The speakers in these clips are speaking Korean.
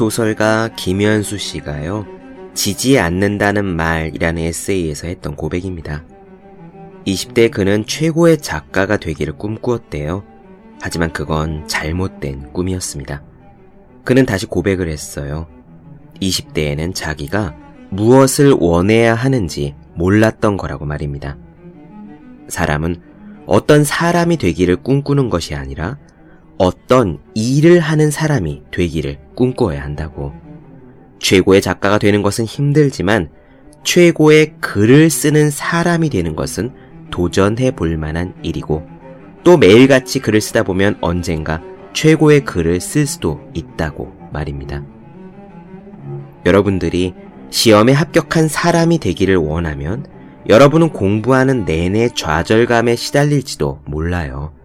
소설가 김현수 씨가요, 지지 않는다는 말이라는 에세이에서 했던 고백입니다. 20대 그는 최고의 작가가 되기를 꿈꾸었대요. 하지만 그건 잘못된 꿈이었습니다. 그는 다시 고백을 했어요. 20대에는 자기가 무엇을 원해야 하는지 몰랐던 거라고 말입니다. 사람은 어떤 사람이 되기를 꿈꾸는 것이 아니라 어떤 일을 하는 사람이 되기를 꿈꿔야 한다고. 최고의 작가가 되는 것은 힘들지만 최고의 글을 쓰는 사람이 되는 것은 도전해 볼 만한 일이고 또 매일같이 글을 쓰다 보면 언젠가 최고의 글을 쓸 수도 있다고 말입니다. 여러분들이 시험에 합격한 사람이 되기를 원하면 여러분은 공부하는 내내 좌절감에 시달릴지도 몰라요.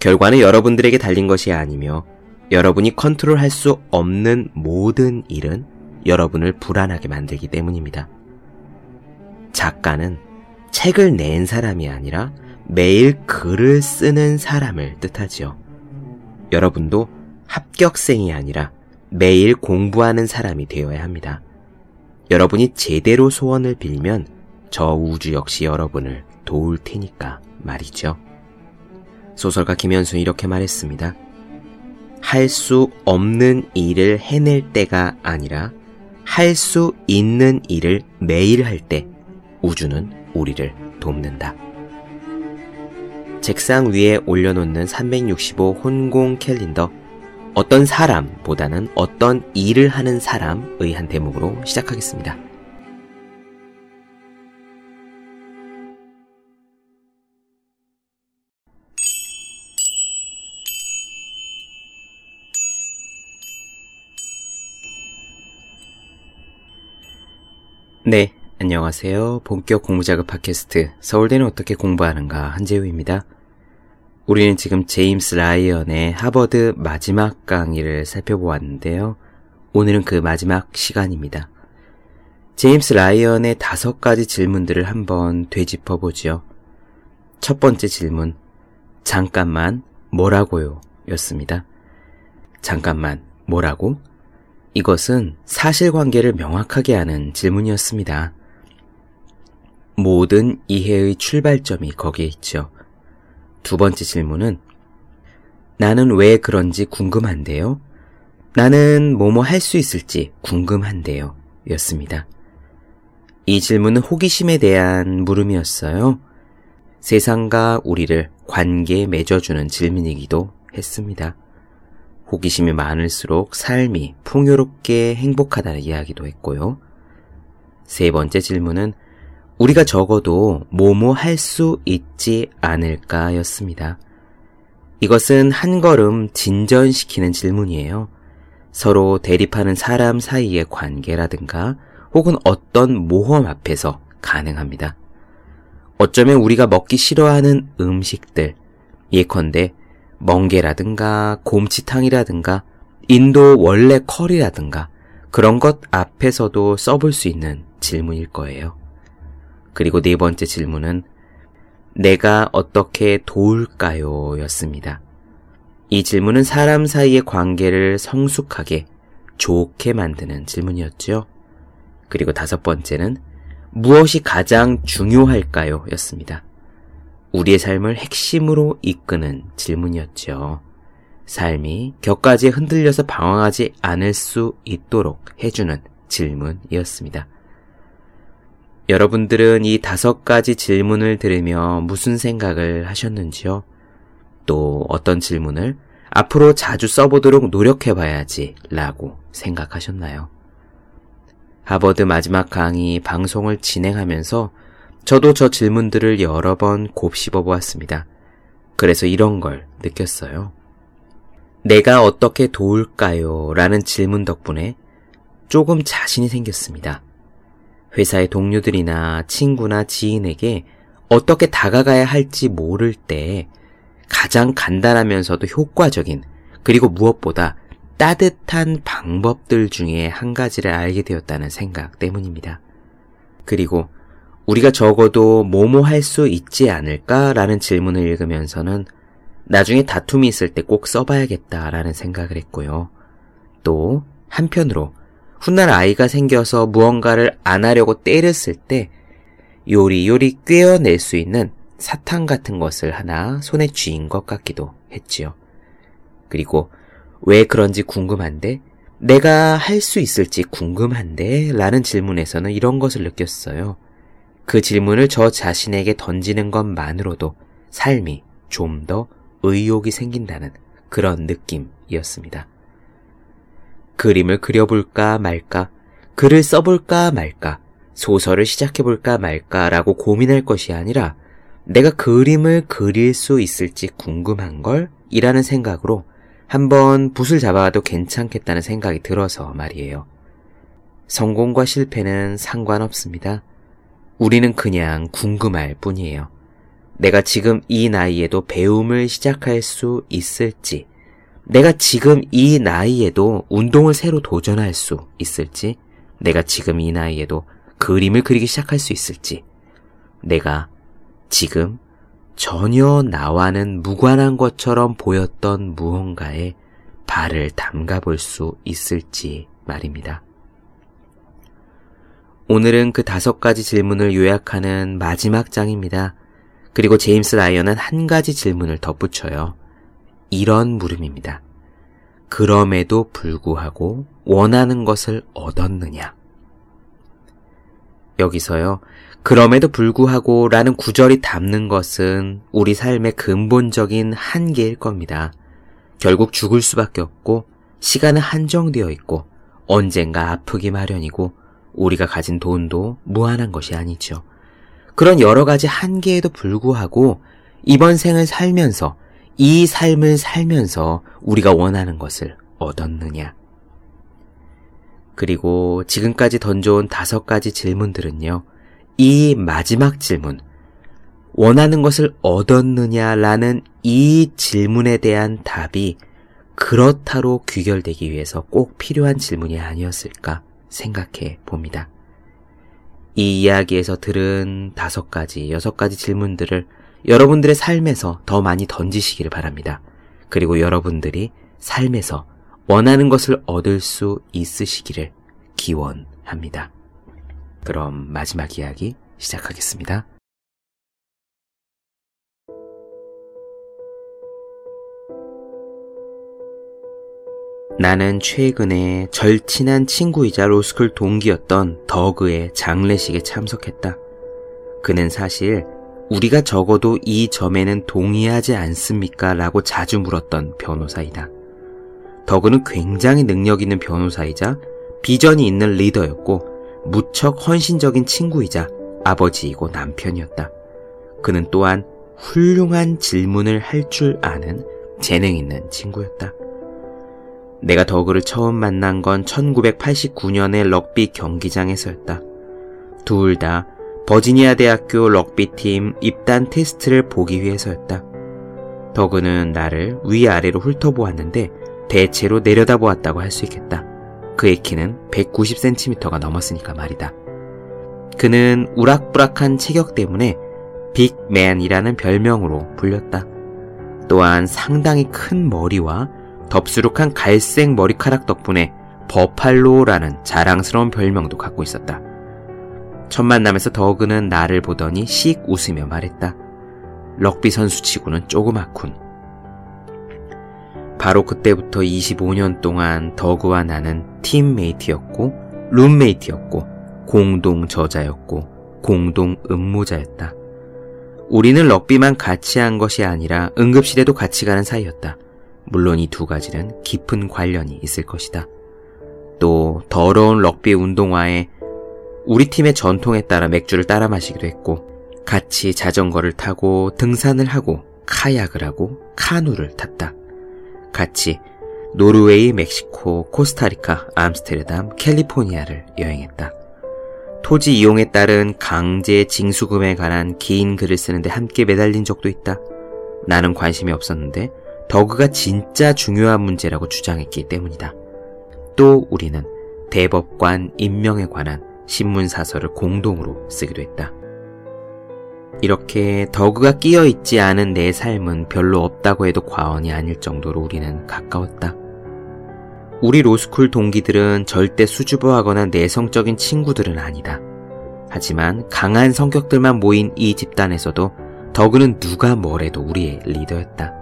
결과는 여러분들에게 달린 것이 아니며 여러분이 컨트롤할 수 없는 모든 일은 여러분을 불안하게 만들기 때문입니다. 작가는 책을 낸 사람이 아니라 매일 글을 쓰는 사람을 뜻하지요. 여러분도 합격생이 아니라 매일 공부하는 사람이 되어야 합니다. 여러분이 제대로 소원을 빌면 저 우주 역시 여러분을 도울 테니까 말이죠. 소설가 김현수는 이렇게 말했습니다. 할 수 없는 일을 해낼 때가 아니라 할 수 있는 일을 매일 할 때 우주는 우리를 돕는다. 책상 위에 올려놓는 365 혼공 캘린더. 어떤 사람보다는 어떤 일을 하는 사람의 한 대목으로 시작하겠습니다. 네, 안녕하세요. 본격 공부작업 팟캐스트 서울대는 어떻게 공부하는가 한재우입니다. 우리는 지금 제임스 라이언의 하버드 마지막 강의를 살펴보았는데요. 오늘은 그 마지막 시간입니다. 제임스 라이언의 다섯 가지 질문들을 한번 되짚어보죠. 첫 번째 질문, 잠깐만 뭐라고요? 였습니다. 잠깐만 뭐라고? 이것은 사실관계를 명확하게 하는 질문이었습니다. 모든 이해의 출발점이 거기에 있죠. 두 번째 질문은 나는 왜 그런지 궁금한데요. 나는 뭐뭐 할 수 있을지 궁금한데요. 였습니다. 이 질문은 호기심에 대한 물음이었어요. 세상과 우리를 관계에 맺어주는 질문이기도 했습니다. 호기심이 많을수록 삶이 풍요롭게 행복하다는 이야기도 했고요. 세 번째 질문은 우리가 적어도 뭐뭐 할 수 있지 않을까 였습니다. 이것은 한 걸음 진전시키는 질문이에요. 서로 대립하는 사람 사이의 관계라든가 혹은 어떤 모험 앞에서 가능합니다. 어쩌면 우리가 먹기 싫어하는 음식들, 예컨대 멍게라든가 곰치탕이라든가 인도 원래 컬이라든가 그런 것 앞에서도 써볼 수 있는 질문일 거예요. 그리고 네 번째 질문은 내가 어떻게 도울까요? 였습니다. 이 질문은 사람 사이의 관계를 성숙하게 좋게 만드는 질문이었죠. 그리고 다섯 번째는 무엇이 가장 중요할까요? 였습니다. 우리의 삶을 핵심으로 이끄는 질문이었죠. 삶이 격까지 흔들려서 방황하지 않을 수 있도록 해주는 질문이었습니다. 여러분들은 이 다섯 가지 질문을 들으며 무슨 생각을 하셨는지요? 또 어떤 질문을 앞으로 자주 써보도록 노력해봐야지 라고 생각하셨나요? 하버드 마지막 강의 방송을 진행하면서 저도 저 질문들을 여러 번 곱씹어 보았습니다. 그래서 이런 걸 느꼈어요. 내가 어떻게 도울까요? 라는 질문 덕분에 조금 자신이 생겼습니다. 회사의 동료들이나 친구나 지인에게 어떻게 다가가야 할지 모를 때 가장 간단하면서도 효과적인 그리고 무엇보다 따뜻한 방법들 중에 한 가지를 알게 되었다는 생각 때문입니다. 그리고 우리가 적어도 뭐뭐 할 수 있지 않을까라는 질문을 읽으면서는 나중에 다툼이 있을 때 꼭 써봐야겠다라는 생각을 했고요. 또 한편으로 훗날 아이가 생겨서 무언가를 안 하려고 때렸을 때 요리요리 꿰어낼 수 있는 사탕 같은 것을 하나 손에 쥐인 것 같기도 했지요. 그리고 왜 그런지 궁금한데 내가 할 수 있을지 궁금한데 라는 질문에서는 이런 것을 느꼈어요. 그 질문을 저 자신에게 던지는 것만으로도 삶이 좀 더 의욕이 생긴다는 그런 느낌이었습니다. 그림을 그려볼까 말까, 글을 써볼까 말까, 소설을 시작해볼까 말까라고 고민할 것이 아니라 내가 그림을 그릴 수 있을지 궁금한 걸 이라는 생각으로 한번 붓을 잡아도 괜찮겠다는 생각이 들어서 말이에요. 성공과 실패는 상관없습니다. 우리는 그냥 궁금할 뿐이에요. 내가 지금 이 나이에도 배움을 시작할 수 있을지, 내가 지금 이 나이에도 운동을 새로 도전할 수 있을지, 내가 지금 이 나이에도 그림을 그리기 시작할 수 있을지, 내가 지금 전혀 나와는 무관한 것처럼 보였던 무언가에 발을 담가 볼 수 있을지 말입니다. 오늘은 그 다섯 가지 질문을 요약하는 마지막 장입니다. 그리고 제임스 라이언은 한 가지 질문을 덧붙여요. 이런 물음입니다. 그럼에도 불구하고 원하는 것을 얻었느냐? 여기서요, 그럼에도 불구하고 라는 구절이 담는 것은 우리 삶의 근본적인 한계일 겁니다. 결국 죽을 수밖에 없고, 시간은 한정되어 있고, 언젠가 아프기 마련이고, 우리가 가진 돈도 무한한 것이 아니죠. 그런 여러 가지 한계에도 불구하고, 이번 생을 살면서, 이 삶을 살면서 우리가 원하는 것을 얻었느냐? 그리고 지금까지 던져온 다섯 가지 질문들은요, 이 마지막 질문, 원하는 것을 얻었느냐라는 이 질문에 대한 답이 그렇다로 귀결되기 위해서 꼭 필요한 질문이 아니었을까 생각해 봅니다. 이 이야기에서 들은 다섯 가지, 여섯 가지 질문들을 여러분들의 삶에서 더 많이 던지시기를 바랍니다. 그리고 여러분들이 삶에서 원하는 것을 얻을 수 있으시기를 기원합니다. 그럼 마지막 이야기 시작하겠습니다. 나는 최근에 절친한 친구이자 로스쿨 동기였던 더그의 장례식에 참석했다. 그는 사실 우리가 적어도 이 점에는 동의하지 않습니까? 라고 자주 물었던 변호사이다. 더그는 굉장히 능력 있는 변호사이자 비전이 있는 리더였고 무척 헌신적인 친구이자 아버지이고 남편이었다. 그는 또한 훌륭한 질문을 할 줄 아는 재능 있는 친구였다. 내가 더그를 처음 만난 건 1989년의 럭비 경기장에서였다. 둘 다 버지니아 대학교 럭비팀 입단 테스트를 보기 위해서였다. 더그는 나를 위아래로 훑어보았는데 대체로 내려다보았다고 할 수 있겠다. 그의 키는 190cm가 넘었으니까 말이다. 그는 우락부락한 체격 때문에 빅맨이라는 별명으로 불렸다. 또한 상당히 큰 머리와 덥수룩한 갈색 머리카락 덕분에 버팔로라는 자랑스러운 별명도 갖고 있었다. 첫 만남에서 더그는 나를 보더니 씩 웃으며 말했다. 럭비 선수 치고는 조그맣군. 바로 그때부터 25년 동안 더그와 나는 팀메이트였고, 룸메이트였고, 공동 저자였고, 공동 음모자였다. 우리는 럭비만 같이 한 것이 아니라 응급실에도 같이 가는 사이였다. 물론 이 두 가지는 깊은 관련이 있을 것이다. 또 더러운 럭비 운동화에 우리 팀의 전통에 따라 맥주를 따라 마시기도 했고 같이 자전거를 타고 등산을 하고 카약을 하고 카누를 탔다. 같이 노르웨이, 멕시코, 코스타리카, 암스테르담, 캘리포니아를 여행했다. 토지 이용에 따른 강제 징수금에 관한 긴 글을 쓰는데 함께 매달린 적도 있다. 나는 관심이 없었는데 더그가 진짜 중요한 문제라고 주장했기 때문이다. 또 우리는 대법관 임명에 관한 신문사설을 공동으로 쓰기도 했다. 이렇게 더그가 끼어 있지 않은 내 삶은 별로 없다고 해도 과언이 아닐 정도로 우리는 가까웠다. 우리 로스쿨 동기들은 절대 수줍어하거나 내성적인 친구들은 아니다. 하지만 강한 성격들만 모인 이 집단에서도 더그는 누가 뭐래도 우리의 리더였다.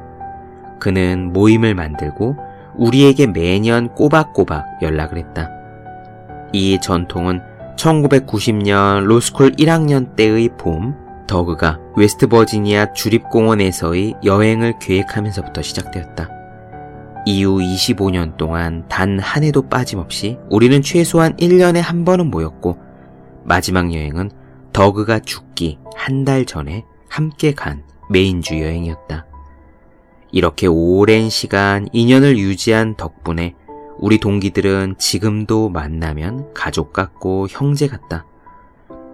그는 모임을 만들고 우리에게 매년 꼬박꼬박 연락을 했다. 이 전통은 1990년 로스쿨 1학년 때의 봄, 더그가 웨스트 버지니아 주립공원에서의 여행을 계획하면서부터 시작되었다. 이후 25년 동안 단 한 해도 빠짐없이 우리는 최소한 1년에 한 번은 모였고 마지막 여행은 더그가 죽기 한 달 전에 함께 간 메인주 여행이었다. 이렇게 오랜 시간 인연을 유지한 덕분에 우리 동기들은 지금도 만나면 가족 같고 형제 같다.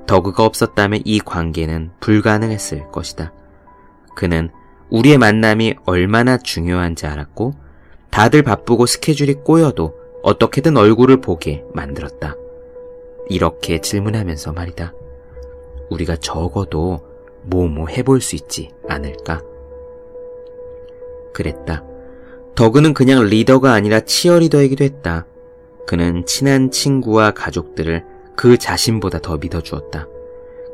더그가 없었다면 이 관계는 불가능했을 것이다. 그는 우리의 만남이 얼마나 중요한지 알았고 다들 바쁘고 스케줄이 꼬여도 어떻게든 얼굴을 보게 만들었다. 이렇게 질문하면서 말이다. 우리가 적어도 뭐뭐 해볼 수 있지 않을까? 그랬다. 더그는 그냥 리더가 아니라 치어리더이기도 했다. 그는 친한 친구와 가족들을 그 자신보다 더 믿어주었다.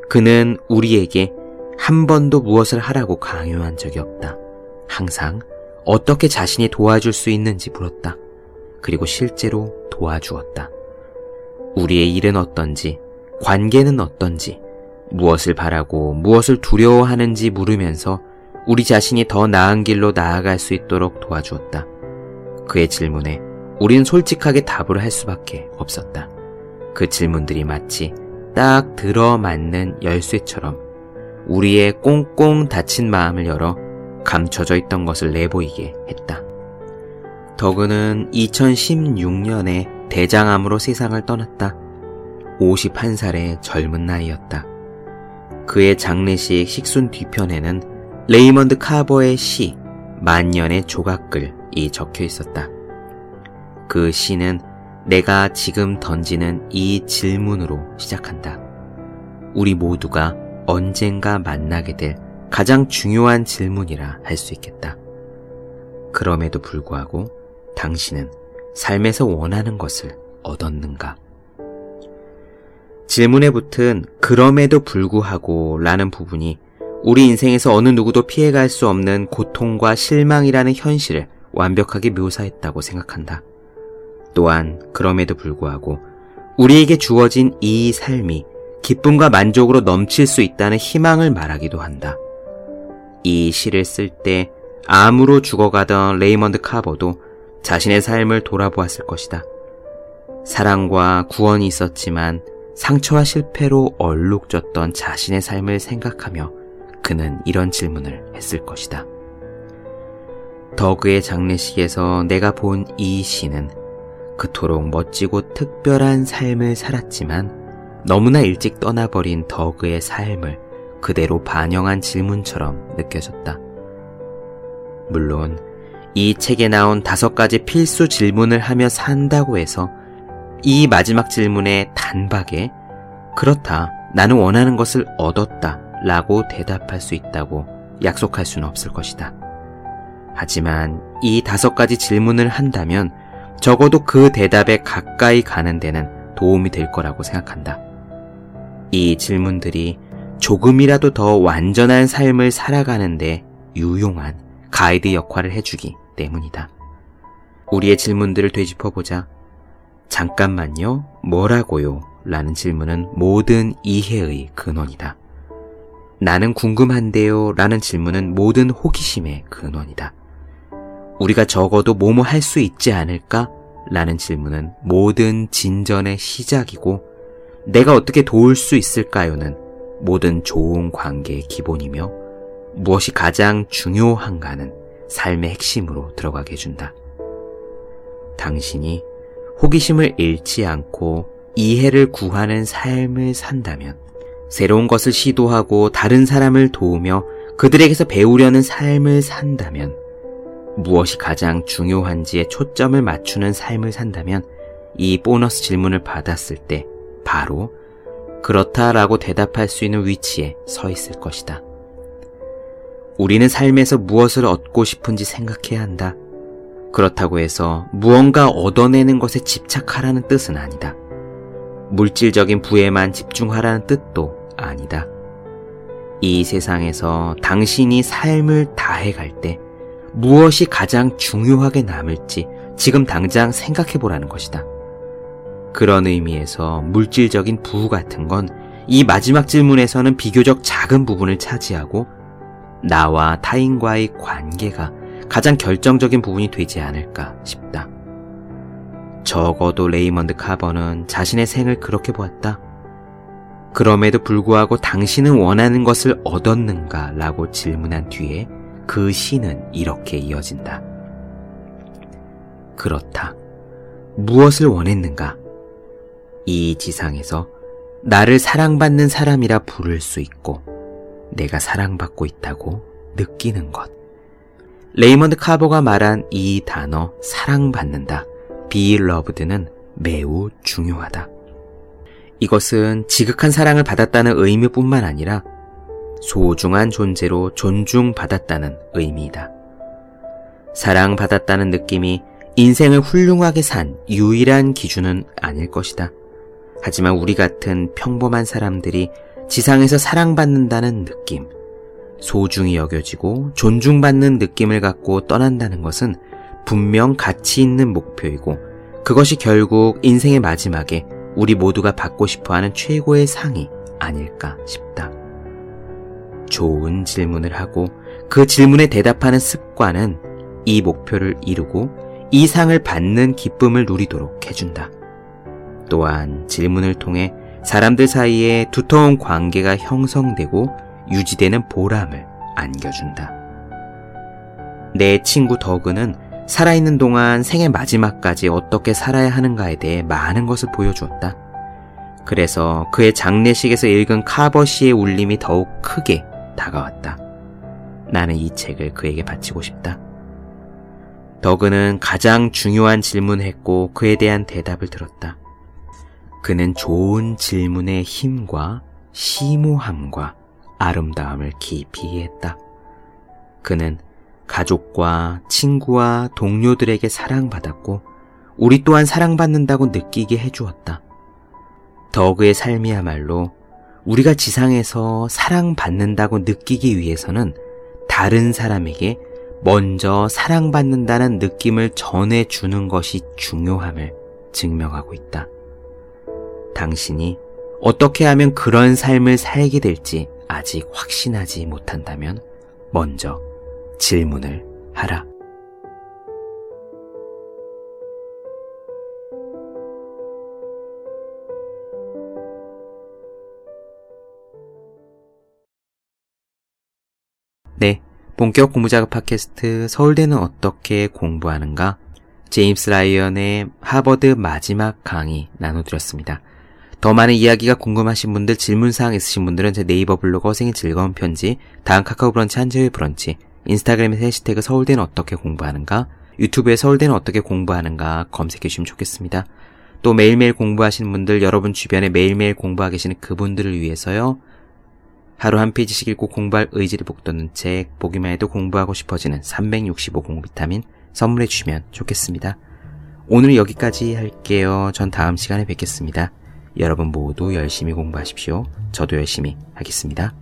그는 우리에게 한 번도 무엇을 하라고 강요한 적이 없다. 항상 어떻게 자신이 도와줄 수 있는지 물었다. 그리고 실제로 도와주었다. 우리의 일은 어떤지, 관계는 어떤지, 무엇을 바라고 무엇을 두려워하는지 물으면서 우리 자신이 더 나은 길로 나아갈 수 있도록 도와주었다. 그의 질문에 우린 솔직하게 답을 할 수밖에 없었다. 그 질문들이 마치 딱 들어맞는 열쇠처럼 우리의 꽁꽁 닫힌 마음을 열어 감춰져 있던 것을 내보이게 했다. 더그는 2016년에 대장암으로 세상을 떠났다. 51살의 젊은 나이였다. 그의 장례식 식순 뒤편에는 레이먼드 카버의 시 만년의 조각글이 적혀 있었다. 그 시는 내가 지금 던지는 이 질문으로 시작한다. 우리 모두가 언젠가 만나게 될 가장 중요한 질문이라 할 수 있겠다. 그럼에도 불구하고 당신은 삶에서 원하는 것을 얻었는가? 질문에 붙은 그럼에도 불구하고 라는 부분이 우리 인생에서 어느 누구도 피해갈 수 없는 고통과 실망이라는 현실을 완벽하게 묘사했다고 생각한다. 또한 그럼에도 불구하고 우리에게 주어진 이 삶이 기쁨과 만족으로 넘칠 수 있다는 희망을 말하기도 한다. 이 시를 쓸 때 암으로 죽어가던 레이먼드 카버도 자신의 삶을 돌아보았을 것이다. 사랑과 구원이 있었지만 상처와 실패로 얼룩졌던 자신의 삶을 생각하며 그는 이런 질문을 했을 것이다. 더그의 장례식에서 내가 본 이 시는 그토록 멋지고 특별한 삶을 살았지만 너무나 일찍 떠나버린 더그의 삶을 그대로 반영한 질문처럼 느껴졌다. 물론 이 책에 나온 다섯 가지 필수 질문을 하며 산다고 해서 이 마지막 질문의 단박에 그렇다. 나는 원하는 것을 얻었다. 라고 대답할 수 있다고 약속할 수는 없을 것이다. 하지만 이 다섯 가지 질문을 한다면 적어도 그 대답에 가까이 가는 데는 도움이 될 거라고 생각한다. 이 질문들이 조금이라도 더 완전한 삶을 살아가는데 유용한 가이드 역할을 해주기 때문이다. 우리의 질문들을 되짚어보자. 잠깐만요, 뭐라고요? 라는 질문은 모든 이해의 근원이다. 나는 궁금한데요 라는 질문은 모든 호기심의 근원이다. 우리가 적어도 뭐뭐 할 수 있지 않을까? 라는 질문은 모든 진전의 시작이고 내가 어떻게 도울 수 있을까요는 모든 좋은 관계의 기본이며 무엇이 가장 중요한가는 삶의 핵심으로 들어가게 해준다. 당신이 호기심을 잃지 않고 이해를 구하는 삶을 산다면 새로운 것을 시도하고 다른 사람을 도우며 그들에게서 배우려는 삶을 산다면 무엇이 가장 중요한지에 초점을 맞추는 삶을 산다면 이 보너스 질문을 받았을 때 바로 그렇다라고 대답할 수 있는 위치에 서 있을 것이다. 우리는 삶에서 무엇을 얻고 싶은지 생각해야 한다. 그렇다고 해서 무언가 얻어내는 것에 집착하라는 뜻은 아니다. 물질적인 부에만 집중하라는 뜻도 아니다. 이 세상에서 당신이 삶을 다해갈 때 무엇이 가장 중요하게 남을지 지금 당장 생각해 보라는 것이다. 그런 의미에서 물질적인 부후 같은 건 이 마지막 질문에서는 비교적 작은 부분을 차지하고 나와 타인과의 관계가 가장 결정적인 부분이 되지 않을까 싶다. 적어도 레이먼드 카버는 자신의 생을 그렇게 보았다. 그럼에도 불구하고 당신은 원하는 것을 얻었는가? 라고 질문한 뒤에 그 시는 이렇게 이어진다. 그렇다. 무엇을 원했는가? 이 지상에서 나를 사랑받는 사람이라 부를 수 있고 내가 사랑받고 있다고 느끼는 것. 레이먼드 카버가 말한 이 단어 사랑받는다. beloved는 매우 중요하다. 이것은 지극한 사랑을 받았다는 의미뿐만 아니라 소중한 존재로 존중받았다는 의미이다. 사랑받았다는 느낌이 인생을 훌륭하게 산 유일한 기준은 아닐 것이다. 하지만 우리 같은 평범한 사람들이 지상에서 사랑받는다는 느낌, 소중히 여겨지고 존중받는 느낌을 갖고 떠난다는 것은 분명 가치 있는 목표이고 그것이 결국 인생의 마지막에 우리 모두가 받고 싶어 하는 최고의 상이 아닐까 싶다. 좋은 질문을 하고 그 질문에 대답하는 습관은 이 목표를 이루고 이 상을 받는 기쁨을 누리도록 해준다. 또한 질문을 통해 사람들 사이에 두터운 관계가 형성되고 유지되는 보람을 안겨준다. 내 친구 더그는 살아있는 동안 생의 마지막까지 어떻게 살아야 하는가에 대해 많은 것을 보여주었다. 그래서 그의 장례식에서 읽은 카버시의 울림이 더욱 크게 다가왔다. 나는 이 책을 그에게 바치고 싶다. 더그는 가장 중요한 질문을 했고 그에 대한 대답을 들었다. 그는 좋은 질문의 힘과 심오함과 아름다움을 깊이 이해했다. 그는 가족과 친구와 동료들에게 사랑받았고 우리 또한 사랑받는다고 느끼게 해주었다. 더그의 삶이야말로 우리가 지상에서 사랑받는다고 느끼기 위해서는 다른 사람에게 먼저 사랑받는다는 느낌을 전해주는 것이 중요함을 증명하고 있다. 당신이 어떻게 하면 그런 삶을 살게 될지 아직 확신하지 못한다면 먼저 질문을 하라. 네. 본격 공부작업 팟캐스트 서울대는 어떻게 공부하는가? 제임스 라이언의 하버드 마지막 강의 나눠드렸습니다. 더 많은 이야기가 궁금하신 분들, 질문사항 있으신 분들은 제 네이버 블로그 어생의 즐거운 편지, 다음 카카오 브런치 한재의 브런치, 인스타그램에서 해시태그 서울대는 어떻게 공부하는가, 유튜브에 서울대는 어떻게 공부하는가 검색해 주시면 좋겠습니다. 또 매일매일 공부하시는 분들, 여러분 주변에 매일매일 공부하고 계시는 그분들을 위해서요. 하루 한 페이지씩 읽고 공부할 의지를 북돋는 책, 보기만 해도 공부하고 싶어지는 365 공부 비타민 선물해 주시면 좋겠습니다. 오늘 여기까지 할게요. 전 다음 시간에 뵙겠습니다. 여러분 모두 열심히 공부하십시오. 저도 열심히 하겠습니다.